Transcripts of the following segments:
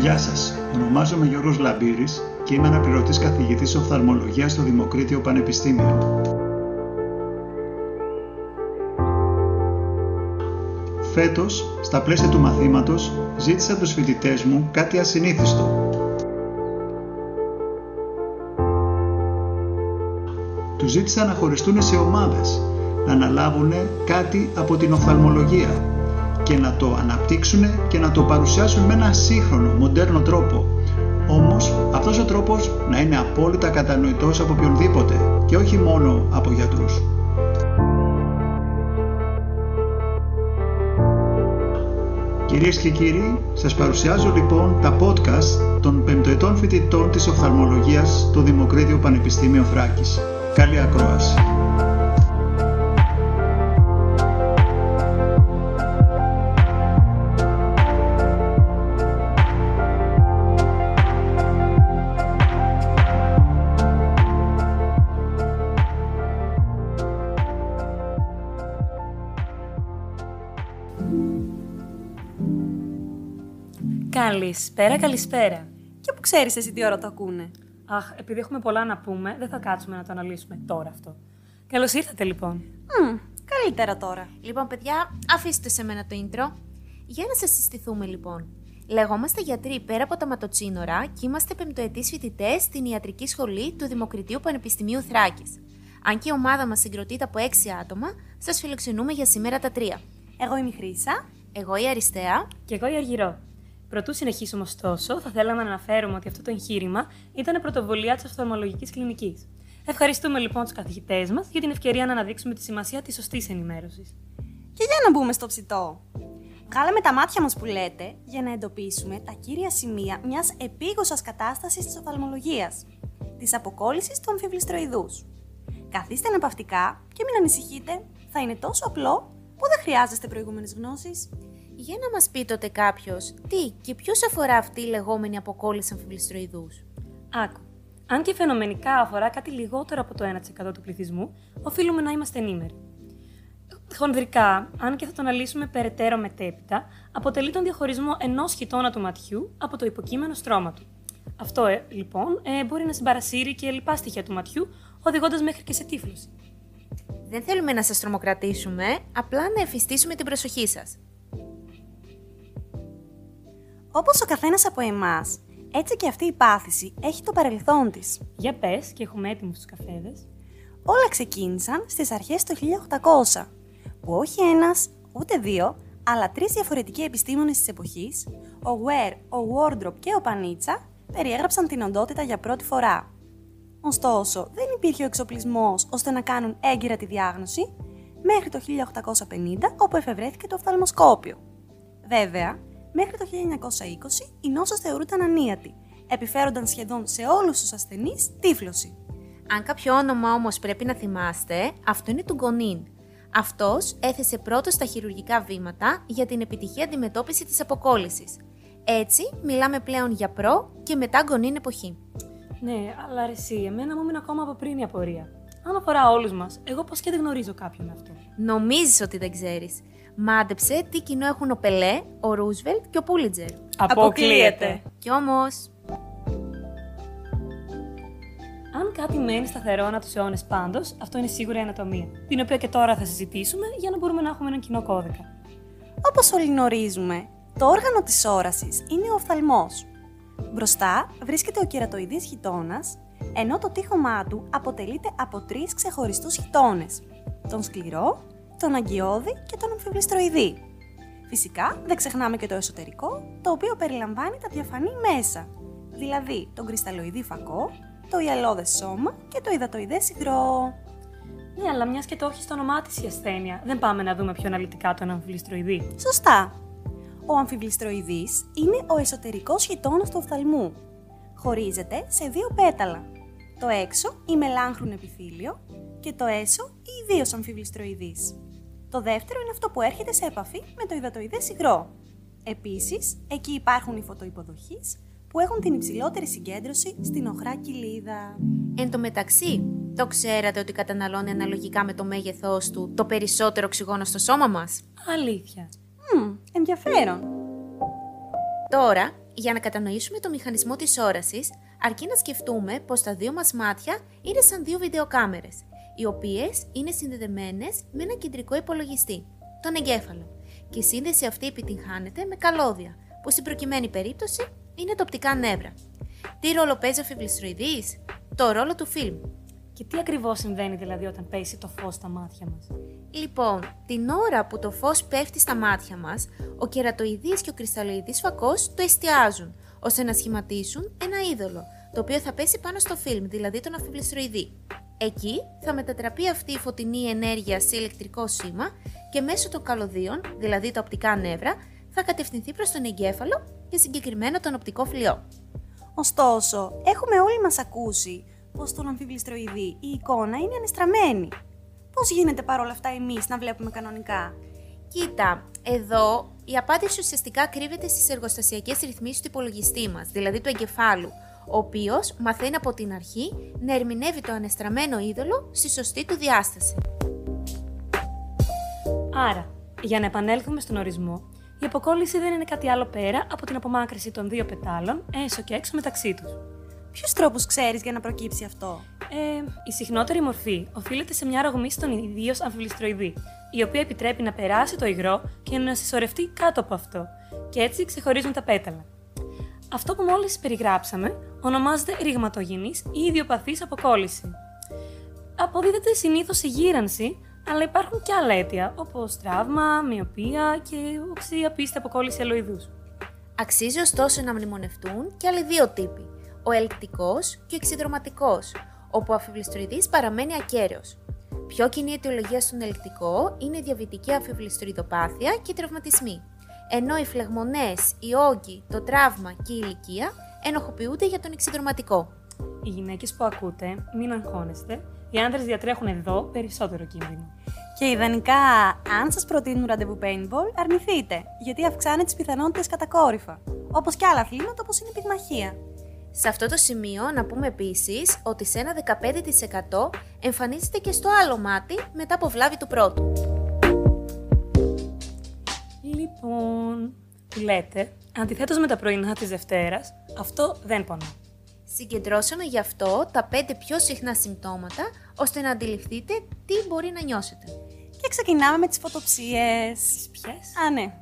Γεια σας, ονομάζομαι Γιώργος Λαμπύρης και είμαι αναπληρωτής καθηγητής οφθαλμολογίας στο Δημοκρίτιο Πανεπιστήμιο. Φέτος, στα πλαίσια του μαθήματος, ζήτησα από τους φοιτητές μου κάτι ασυνήθιστο. Τους ζήτησα να χωριστούν σε ομάδες, να αναλάβουν κάτι από την οφθαλμολογία και να το αναπτύξουν και να το παρουσιάσουν με ένα σύγχρονο, μοντέρνο τρόπο. Όμως αυτός ο τρόπος να είναι απόλυτα κατανοητός από οποιονδήποτε και όχι μόνο από γιατρούς. Κυρίες και κύριοι, σας παρουσιάζω λοιπόν τα podcast των πεμπτοετών φοιτητών της οφθαλμολογίας στο Δημοκρίτιο Πανεπιστήμιο Θράκης. Καλή ακρόαση! Καλησπέρα, καλησπέρα. Και που ξέρεις εσύ τι ώρα το ακούνε. Αχ, επειδή έχουμε πολλά να πούμε, δεν θα κάτσουμε να το αναλύσουμε τώρα αυτό. Καλώς ήρθατε λοιπόν. Μμ, καλύτερα τώρα. Λοιπόν, παιδιά, αφήστε σε μένα το intro. Για να σας συστηθούμε λοιπόν. Λεγόμαστε γιατροί πέρα από τα ματοτσίνορα και είμαστε πεμπτοετής φοιτητές στην ιατρική σχολή του Δημοκριτίου Πανεπιστημίου Θράκης. Αν και η ομάδα μας συγκροτείται από 6 άτομα, σας φιλοξενούμε για σήμερα τα τρία. Εγώ είμαι η Χρύσα. Εγώ η Αριστεία. Και εγώ η Αργυρό. Πρωτού συνεχίσουμε, ωστόσο, θα θέλαμε να αναφέρουμε ότι αυτό το εγχείρημα ήταν πρωτοβουλία της Οφθαλμολογικής Κλινικής. Ευχαριστούμε λοιπόν τους καθηγητές μας για την ευκαιρία να αναδείξουμε τη σημασία της σωστής ενημέρωσης. Και για να μπούμε στο ψητό. Βγάλαμε τα μάτια μας που λέτε για να εντοπίσουμε τα κύρια σημεία μιας επίγουσας κατάστασης της οφθαλμολογίας, της αποκόλλησης των αμφιβληστροειδούς. Καθίστε αναπαυτικά και μην ανησυχείτε, θα είναι τόσο απλό που δεν χρειάζεστε προηγούμενες γνώσεις. Για να μας πει τότε κάποιος τι και ποιους αφορά αυτή η λεγόμενη αποκόλληση αμφιβληστροειδούς. Άκου. Αν και φαινομενικά αφορά κάτι λιγότερο από το 1% του πληθυσμού, οφείλουμε να είμαστε ενήμεροι. Χονδρικά, αν και θα το αναλύσουμε περαιτέρω μετέπειτα, αποτελεί τον διαχωρισμό ενός χιτώνα του ματιού από το υποκείμενο στρώμα του. Αυτό, ε, λοιπόν, ε, μπορεί να συμπαρασύρει και λοιπά στοιχεία του ματιού, οδηγώντας μέχρι και σε τύφλωση. Δεν θέλουμε να σας τρομοκρατήσουμε, απλά να εφιστήσουμε την προσοχή σας. Όπως ο καθένας από εμάς, έτσι και αυτή η πάθηση έχει το παρελθόν της. Για πες και έχουμε έτοιμους τους καφέδες. Όλα ξεκίνησαν στις αρχές του 1800, που όχι ένας, ούτε δύο, αλλά τρεις διαφορετικοί επιστήμονες της εποχής, ο Ware, ο Wardrop και ο Πανίτσα, περιέγραψαν την οντότητα για πρώτη φορά. Ωστόσο, δεν υπήρχε ο εξοπλισμός ώστε να κάνουν έγκυρα τη διάγνωση μέχρι το 1850, όπου εφευρέθηκε το οφθαλμοσκόπιο. Βέβαια, μέχρι το 1920 η νόσος θεωρούταν ανίατη, επιφέρονταν σχεδόν σε όλους τους ασθενείς τύφλωση. Αν κάποιο όνομα όμως πρέπει να θυμάστε, αυτό είναι του Γκονίν. Αυτός έθεσε πρώτος τα χειρουργικά βήματα για την επιτυχή αντιμετώπιση της αποκόλλησης. Έτσι, μιλάμε πλέον για προ και μετά Γκονίν εποχή. Ναι, αλλά ρε εσύ, εμένα μου είναι ακόμα από πριν η απορία. Αν αφορά όλους μας, εγώ πώ και δεν γνωρίζω κάποιον με αυτό. Νομίζεις ότι δεν ξέρεις. Μάντεψε τι κοινό έχουν ο Πελέ, ο Ρούσβελτ και ο Πούλιτζερ. Αποκλείεται. Κι όμως, Αν κάτι μένει σταθερό ανά τους αιώνες πάντως, αυτό είναι σίγουρα η ανατομία. Την οποία και τώρα θα συζητήσουμε για να μπορούμε να έχουμε έναν κοινό κώδικα. Όπως όλοι γνωρίζουμε, το όργανο της όρασης είναι ο οφθαλμός. Μπροστά βρίσκεται ο κερατοειδής χιτώνας, ενώ το τείχομά του αποτελείται από τρεις ξεχωριστούς χιτώνες. Τον σκληρό, τον αγκιώδη και τον αμφιβληστροειδή. Φυσικά δεν ξεχνάμε και το εσωτερικό, το οποίο περιλαμβάνει τα διαφανή μέσα, δηλαδή τον κρυσταλλοειδή φακό, το ιαλώδες σώμα και το υδατοειδές υγρό. Ναι, αλλά μιας και το έχεις στο όνομά της η ασθένεια, δεν πάμε να δούμε πιο αναλυτικά τον αμφιλιστροειδή. Σωστά. Ο αμφιβληστροειδής είναι ο εσωτερικός χιτώνας του οφθαλμού. Χωρίζεται σε δύο πέταλα. Το έξω η μελάγχρουν επιθύλιο και το έσω η ιδίως αμφιβληστροειδής. Το δεύτερο είναι αυτό που έρχεται σε επαφή με το υδατοειδές υγρό. Επίσης, εκεί υπάρχουν οι φωτοϋποδοχείς που έχουν την υψηλότερη συγκέντρωση στην οχρά κοιλίδα. εν τω μεταξύ, το ξέρατε ότι καταναλώνει αναλογικά με το μέγεθός του το περισσότερο οξυγόνο στο σώμα μας; Αλήθεια. Μμμ, ενδιαφέρον. Τώρα, Για να κατανοήσουμε το μηχανισμό της όρασης, αρκεί να σκεφτούμε πως τα δύο μας μάτια είναι σαν δύο βιντεοκάμερες, οι οποίες είναι συνδεδεμένες με ένα κεντρικό υπολογιστή, τον εγκέφαλο. Και η σύνδεση αυτή επιτυγχάνεται με καλώδια, που στην προκειμένη περίπτωση είναι τα οπτικά νεύρα. Τι ρόλο παίζει ο φιβλιστροειδής; Το ρόλο του φιλμ. Και τι ακριβώς συμβαίνει δηλαδή όταν πέσει το φως στα μάτια μας; Λοιπόν, την ώρα που το φως πέφτει στα μάτια μας, ο κερατοειδής και ο κρυσταλλοειδής φακός το εστιάζουν, ώστε να σχηματίσουν ένα είδωλο, το οποίο θα πέσει πάνω στο φιλμ, δηλαδή τον αφιβλιστροειδή. Εκεί θα μετατραπεί αυτή η φωτεινή ενέργεια σε ηλεκτρικό σήμα και μέσω των καλωδίων, δηλαδή τα οπτικά νεύρα, θα κατευθυνθεί προς τον εγκέφαλο και συγκεκριμένα τον οπτικό φλοιό. Ωστόσο, έχουμε όλοι μας ακούσει πως στον αμφιβληστροειδή η εικόνα είναι ανεστραμμένη. Πώς γίνεται παρόλα αυτά εμείς να βλέπουμε κανονικά; Κοίτα, εδώ η απάντηση ουσιαστικά κρύβεται στις εργοστασιακές ρυθμίσεις του υπολογιστή μας, δηλαδή του εγκεφάλου, ο οποίος μαθαίνει από την αρχή να ερμηνεύει το ανεστραμμένο είδωλο στη σωστή του διάσταση. Άρα, για να επανέλθουμε στον ορισμό, η αποκόλληση δεν είναι κάτι άλλο πέρα από την απομάκρυση των δύο πετάλων έσω και έξω μεταξύ τους. Ποιους τρόπους ξέρεις για να προκύψει αυτό, Ε, η συχνότερη μορφή οφείλεται σε μια ρογμή στον ιδίως αμφιβληστροειδή, η οποία επιτρέπει να περάσει το υγρό και να συσσωρευτεί κάτω από αυτό, και έτσι ξεχωρίζουν τα πέταλα. Αυτό που μόλις περιγράψαμε ονομάζεται ρηγματογενής ή ιδιοπαθής αποκόλληση. Αποδίδεται συνήθως σε γύρανση, αλλά υπάρχουν και άλλα αίτια, όπως τραύμα, μοιοπία και οξύ απίστη αποκόλληση αλοειδούς. Αξίζει ωστόσο να μνημονευτούν και άλλοι δύο τύποι, ο ελκτικός και ο εξιδρωματικός, όπου ο αφιβληστροειδής παραμένει ακέραιος. Πιο κοινή αιτιολογία στον ελκτικό είναι η διαβητική αφιβληστροειδοπάθεια και οι τραυματισμοί, ενώ οι φλεγμονές, οι όγκοι, το τραύμα και η ηλικία ενοχοποιούνται για τον εξιδρωματικό. Οι γυναίκες που ακούτε, μην αγχώνεστε, οι άντρες διατρέχουν εδώ περισσότερο κίνδυνο. Και ιδανικά, αν σας προτείνουν ραντεβού paintball, αρνηθείτε, γιατί αυξάνει τις πιθανότητες κατακόρυφα, όπως και άλλα αθλήματα όπως είναι η πυγμαχία. Σε αυτό το σημείο να πούμε επίσης ότι σε ένα 15% εμφανίζεται και στο άλλο μάτι μετά από βλάβη του πρώτου. Λοιπόν, που λέτε, αντιθέτως με τα πρωινά της Δευτέρας, αυτό δεν πονά. Συγκεντρώσαμε γι' αυτό τα 5 πιο συχνά συμπτώματα, ώστε να αντιληφθείτε τι μπορεί να νιώσετε. Και ξεκινάμε με τις φωτοψίες. Ποιες; Α, ναι.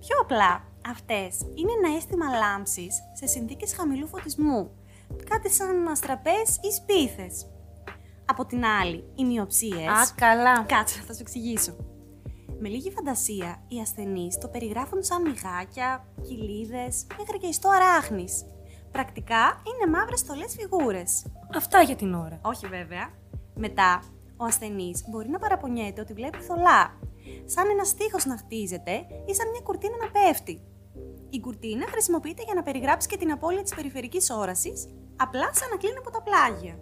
Πιο απλά, αυτές είναι ένα αίσθημα λάμψης σε συνθήκες χαμηλού φωτισμού. Κάτι σαν αστραπές ή σπίθες. Από την άλλη, οι μειοψίες... Α, καλά. Κάτσε, θα σου εξηγήσω. Με λίγη φαντασία, οι ασθενείς το περιγράφουν σαν μυγάκια, κοιλίδες, μέχρι και ιστό αράχνης. Πρακτικά είναι μαύρες στολές φιγούρες. Αυτά για την ώρα. Όχι βέβαια. Μετά, ο ασθενής μπορεί να παραπονιέται ότι βλέπει θολά, σαν ένας στίχος να χτίζεται ή σαν μια κουρτίνα να πέφτει. Η κουρτίνα χρησιμοποιείται για να περιγράψει και την απώλεια της περιφερικής όρασης, απλά σαν να κλείνει από τα πλάγια.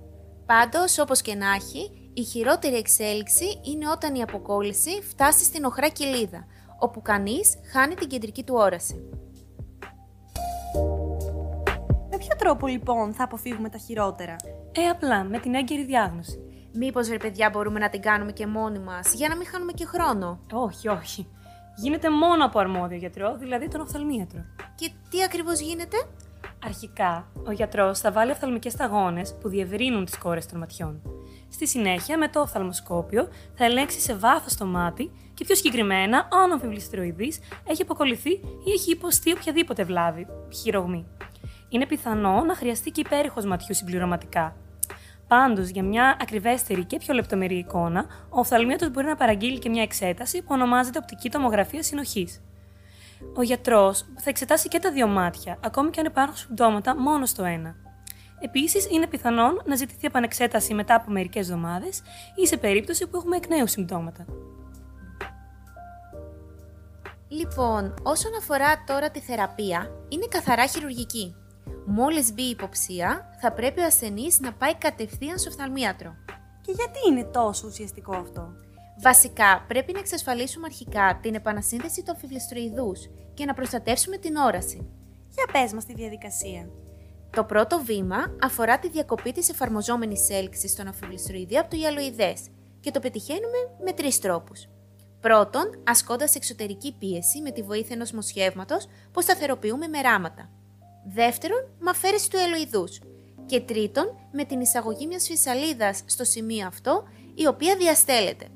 Πάντως, όπως και να έχει, η χειρότερη εξέλιξη είναι όταν η αποκόλληση φτάσει στην οχρά κοιλίδα, όπου κανείς χάνει την κεντρική του όραση. Με ποιο τρόπο λοιπόν θα αποφύγουμε τα χειρότερα; Ε, απλά, με την έγκαιρη διάγνωση. Μήπως, ρε παιδιά, μπορούμε να την κάνουμε και μόνοι μας, για να μην χάνουμε και χρόνο; Όχι, όχι. Γίνεται μόνο από αρμόδιο γιατρό, δηλαδή τον οφθαλμίατρο. Και τι ακριβώς γίνεται; Αρχικά, ο γιατρός θα βάλει οφθαλμικές σταγόνες που διευρύνουν τις κόρες των ματιών. Στη συνέχεια, με το οφθαλμοσκόπιο, θα ελέγξει σε βάθος το μάτι και πιο συγκεκριμένα αν ο αμφιβληστηροειδή έχει αποκολληθεί ή έχει υποστεί οποιαδήποτε βλάβη, χειρογμή. Είναι πιθανό να χρειαστεί και υπέρηχος ματιού συμπληρωματικά. Πάντως, για μια ακριβέστερη και πιο λεπτομερή εικόνα, ο οφθαλμίατρο μπορεί να παραγγείλει και μια εξέταση που ονομάζεται οπτική τομογραφία συνοχής. Ο γιατρός θα εξετάσει και τα δύο μάτια, ακόμη και αν υπάρχουν συμπτώματα μόνο στο ένα. Επίσης, είναι πιθανόν να ζητηθεί επανεξέταση μετά από μερικές εβδομάδες ή σε περίπτωση που έχουμε εκ νέου συμπτώματα. Λοιπόν, όσον αφορά τώρα τη θεραπεία, είναι καθαρά χειρουργική. Μόλις μπει η υποψία, θα πρέπει ο ασθενής να πάει κατευθείαν στο οφθαλμίατρο. Και γιατί είναι τόσο ουσιαστικό αυτό; Βασικά, πρέπει να εξασφαλίσουμε αρχικά την επανασύνθεση του αμφιβληστροειδούς και να προστατεύσουμε την όραση. Για πες μας τη διαδικασία. Το πρώτο βήμα αφορά τη διακοπή της εφαρμοζόμενης έλξης στον αμφιβληστροειδή από το γυαλοειδές και το πετυχαίνουμε με τρεις τρόπους. Πρώτον, ασκώντας εξωτερική πίεση με τη βοήθεια ενός μοσχεύματος που σταθεροποιούμε με ράματα. Δεύτερον, με αφαίρεση του ελοειδούς. Και τρίτον, με την εισαγωγή μιας φυσαλίδας στο σημείο αυτό, η οποία διαστέλλεται.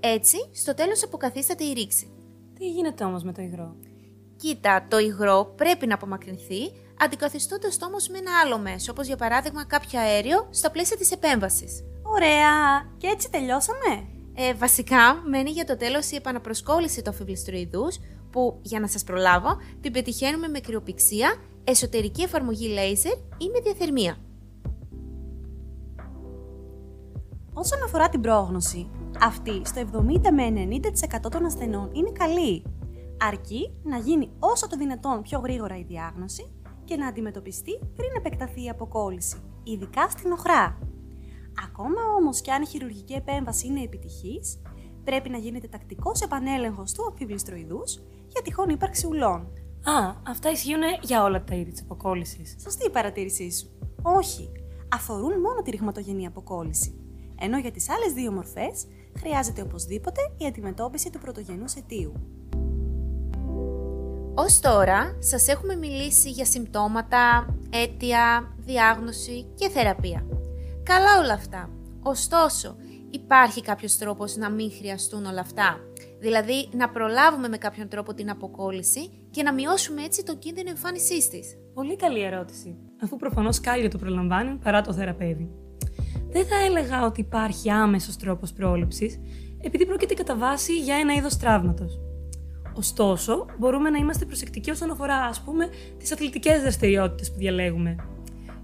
Έτσι, στο τέλος αποκαθίσταται η ρήξη. Τι γίνεται όμως με το υγρό; Κοίτα, το υγρό πρέπει να απομακρυνθεί, αντικαθιστώντας το όμως με ένα άλλο μέσο, όπως για παράδειγμα κάποιο αέριο, στα πλαίσια της επέμβασης. Ωραία! Και έτσι τελειώσαμε! Ε, βασικά, μένει για το τέλος η επαναπροσκόλληση του αφιβληστροειδούς, που, για να σας προλάβω, την πετυχαίνουμε με κρυοπηξία, εσωτερική εφαρμογή laser ή με διαθερμία. Όσον αφορά την πρόγνωση, αυτή στο 70 με 90% των ασθενών είναι καλή, αρκεί να γίνει όσο το δυνατόν πιο γρήγορα η διάγνωση και να αντιμετωπιστεί πριν επεκταθεί η αποκόλληση, ειδικά στην οχρά. Ακόμα όμως και αν η χειρουργική επέμβαση είναι επιτυχής, πρέπει να γίνεται τακτικός επανέλεγχος του αμφιβληστροειδούς για τυχόν ύπαρξη ουλών. Α, αυτά ισχύουν για όλα τα είδη της αποκόλλησης. Σωστή η παρατήρησή σου. Όχι, αφορούν μόνο τη ρηγματογενή αποκόλληση. Ενώ για τις άλλες δύο μορφές χρειάζεται οπωσδήποτε η αντιμετώπιση του πρωτογενούς αιτίου. Ως τώρα σας έχουμε μιλήσει για συμπτώματα, αίτια, διάγνωση και θεραπεία. Καλά όλα αυτά. Ωστόσο, υπάρχει κάποιος τρόπος να μην χρειαστούν όλα αυτά; Δηλαδή, να προλάβουμε με κάποιον τρόπο την αποκόλληση και να μειώσουμε έτσι τον κίνδυνο εμφάνισής της. Πολύ καλή ερώτηση. Αφού προφανώς κάλλιο το προλαμβάνει παρά το θεραπεύει. Δεν θα έλεγα ότι υπάρχει άμεσος τρόπος πρόληψης, επειδή πρόκειται κατά βάση για ένα είδος τραύματος. Ωστόσο, μπορούμε να είμαστε προσεκτικοί όσον αφορά, ας πούμε, τις αθλητικές δραστηριότητες που διαλέγουμε.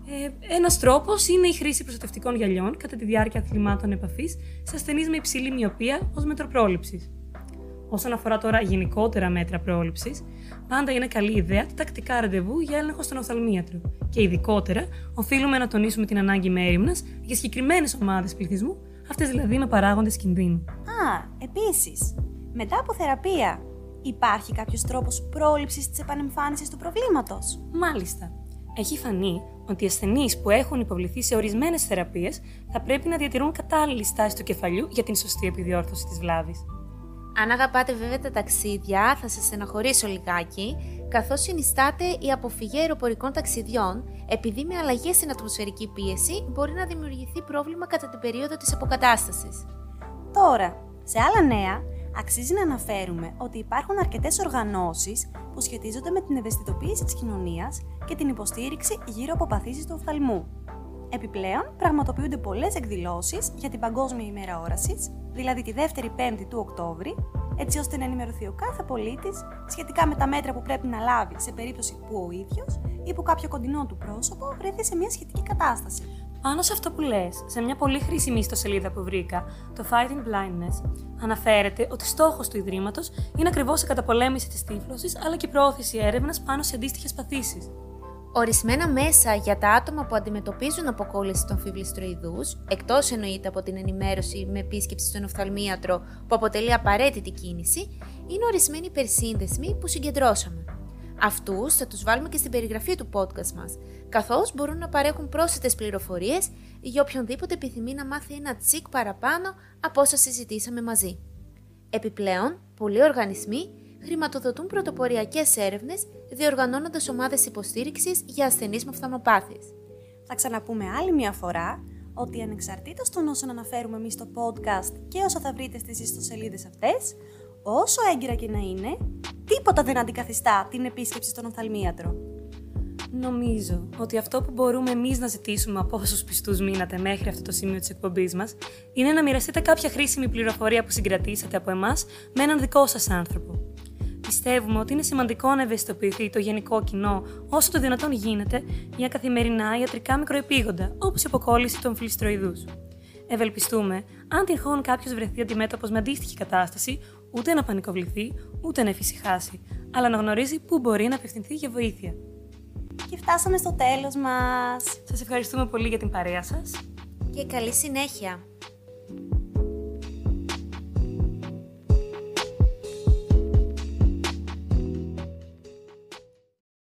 Ε, Ένας τρόπος είναι η χρήση προστατευτικών γυαλιών κατά τη διάρκεια αθλημάτων επαφής σε ασθενείς με υψηλή μοιοπία ως μέτρο πρόληψης. Όσον αφορά τώρα γενικότερα μέτρα πρόληψης, πάντα είναι καλή ιδέα τα τακτικά ραντεβού για έλεγχο στον οφθαλμίατρο. Και ειδικότερα, οφείλουμε να τονίσουμε την ανάγκη μέρημνας για συγκεκριμένες ομάδες πληθυσμού, αυτές δηλαδή με παράγοντες κινδύνου. Α, επίσης, μετά από θεραπεία, υπάρχει κάποιος τρόπος πρόληψης της επανεμφάνισης του προβλήματος; Μάλιστα. Έχει φανεί ότι οι ασθενείς που έχουν υποβληθεί σε ορισμένες θεραπείες θα πρέπει να διατηρούν κατάλληλη στάση του κεφαλιού για την σωστή επιδιόρθωση της βλάβης. Αν αγαπάτε βέβαια τα ταξίδια, θα σας στεναχωρήσω λιγάκι, καθώς συνιστάτε η αποφυγή αεροπορικών ταξιδιών, επειδή με αλλαγές στην ατμοσφαιρική πίεση μπορεί να δημιουργηθεί πρόβλημα κατά την περίοδο της αποκατάστασης. Τώρα, σε άλλα νέα, αξίζει να αναφέρουμε ότι υπάρχουν αρκετές οργανώσεις που σχετίζονται με την ευαισθητοποίηση της κοινωνίας και την υποστήριξη γύρω από παθήσεις του οφθαλμού. Επιπλέον, πραγματοποιούνται πολλές εκδηλώσεις για την Παγκόσμια ημέρα όρασης, δηλαδή τη 2η Πέμπτη του Οκτώβρη, έτσι ώστε να ενημερωθεί ο κάθε πολίτης σχετικά με τα μέτρα που πρέπει να λάβει σε περίπτωση που ο ίδιος ή που κάποιο κοντινό του πρόσωπο βρεθεί σε μια σχετική κατάσταση. Πάνω σε αυτό που λες, σε μια πολύ χρήσιμη ιστοσελίδα που βρήκα, το Fighting Blindness, αναφέρεται ότι στόχος του Ιδρύματος είναι ακριβώς η καταπολέμηση της τύφλωση αλλά και η προώθηση έρευνας πάνω σε αντίστοιχες παθήσεις. Ορισμένα μέσα για τα άτομα που αντιμετωπίζουν αποκόλληση των φιβλιστροειδούς, εκτός εννοείται από την ενημέρωση με επίσκεψη στον οφθαλμίατρο που αποτελεί απαραίτητη κίνηση, είναι ορισμένοι υπερσύνδεσμοι που συγκεντρώσαμε. Αυτούς θα τους βάλουμε και στην περιγραφή του podcast μας, καθώς μπορούν να παρέχουν πρόσθετες πληροφορίες για οποιονδήποτε επιθυμεί να μάθει ένα τσικ παραπάνω από όσα συζητήσαμε μαζί. Επιπλέον, πολλοί οργανισμοί χρηματοδοτούν πρωτοποριακές έρευνες, διοργανώνοντας ομάδες υποστήριξης για ασθενείς με οφθαλμοπάθειε. Θα ξαναπούμε άλλη μια φορά ότι ανεξαρτήτως των όσων αναφέρουμε εμείς στο podcast και όσα θα βρείτε στις ιστοσελίδες αυτές, όσο έγκυρα και να είναι, τίποτα δεν αντικαθιστά την επίσκεψη στον οφθαλμίατρο. Νομίζω ότι αυτό που μπορούμε εμείς να ζητήσουμε από όσους πιστούς μείνατε μέχρι αυτό το σημείο της εκπομπής μας είναι να μοιραστείτε κάποια χρήσιμη πληροφορία που συγκρατήσατε από εμάς με έναν δικό σας άνθρωπο. Πιστεύουμε ότι είναι σημαντικό να ευαισθητοποιηθεί το γενικό κοινό όσο το δυνατόν γίνεται για καθημερινά ιατρικά μικροεπίγοντα, όπως η αποκόλληση των φιλιστροειδούς. Ευελπιστούμε, αν τυχόν κάποιος βρεθεί αντιμέτωπος με αντίστοιχη κατάσταση, ούτε να πανικοβληθεί, ούτε να εφησυχάσει, αλλά να γνωρίζει πού μπορεί να απευθυνθεί για βοήθεια. Και φτάσαμε στο τέλος μας. Σας ευχαριστούμε πολύ για την παρέα σας. Και καλή συνέχεια!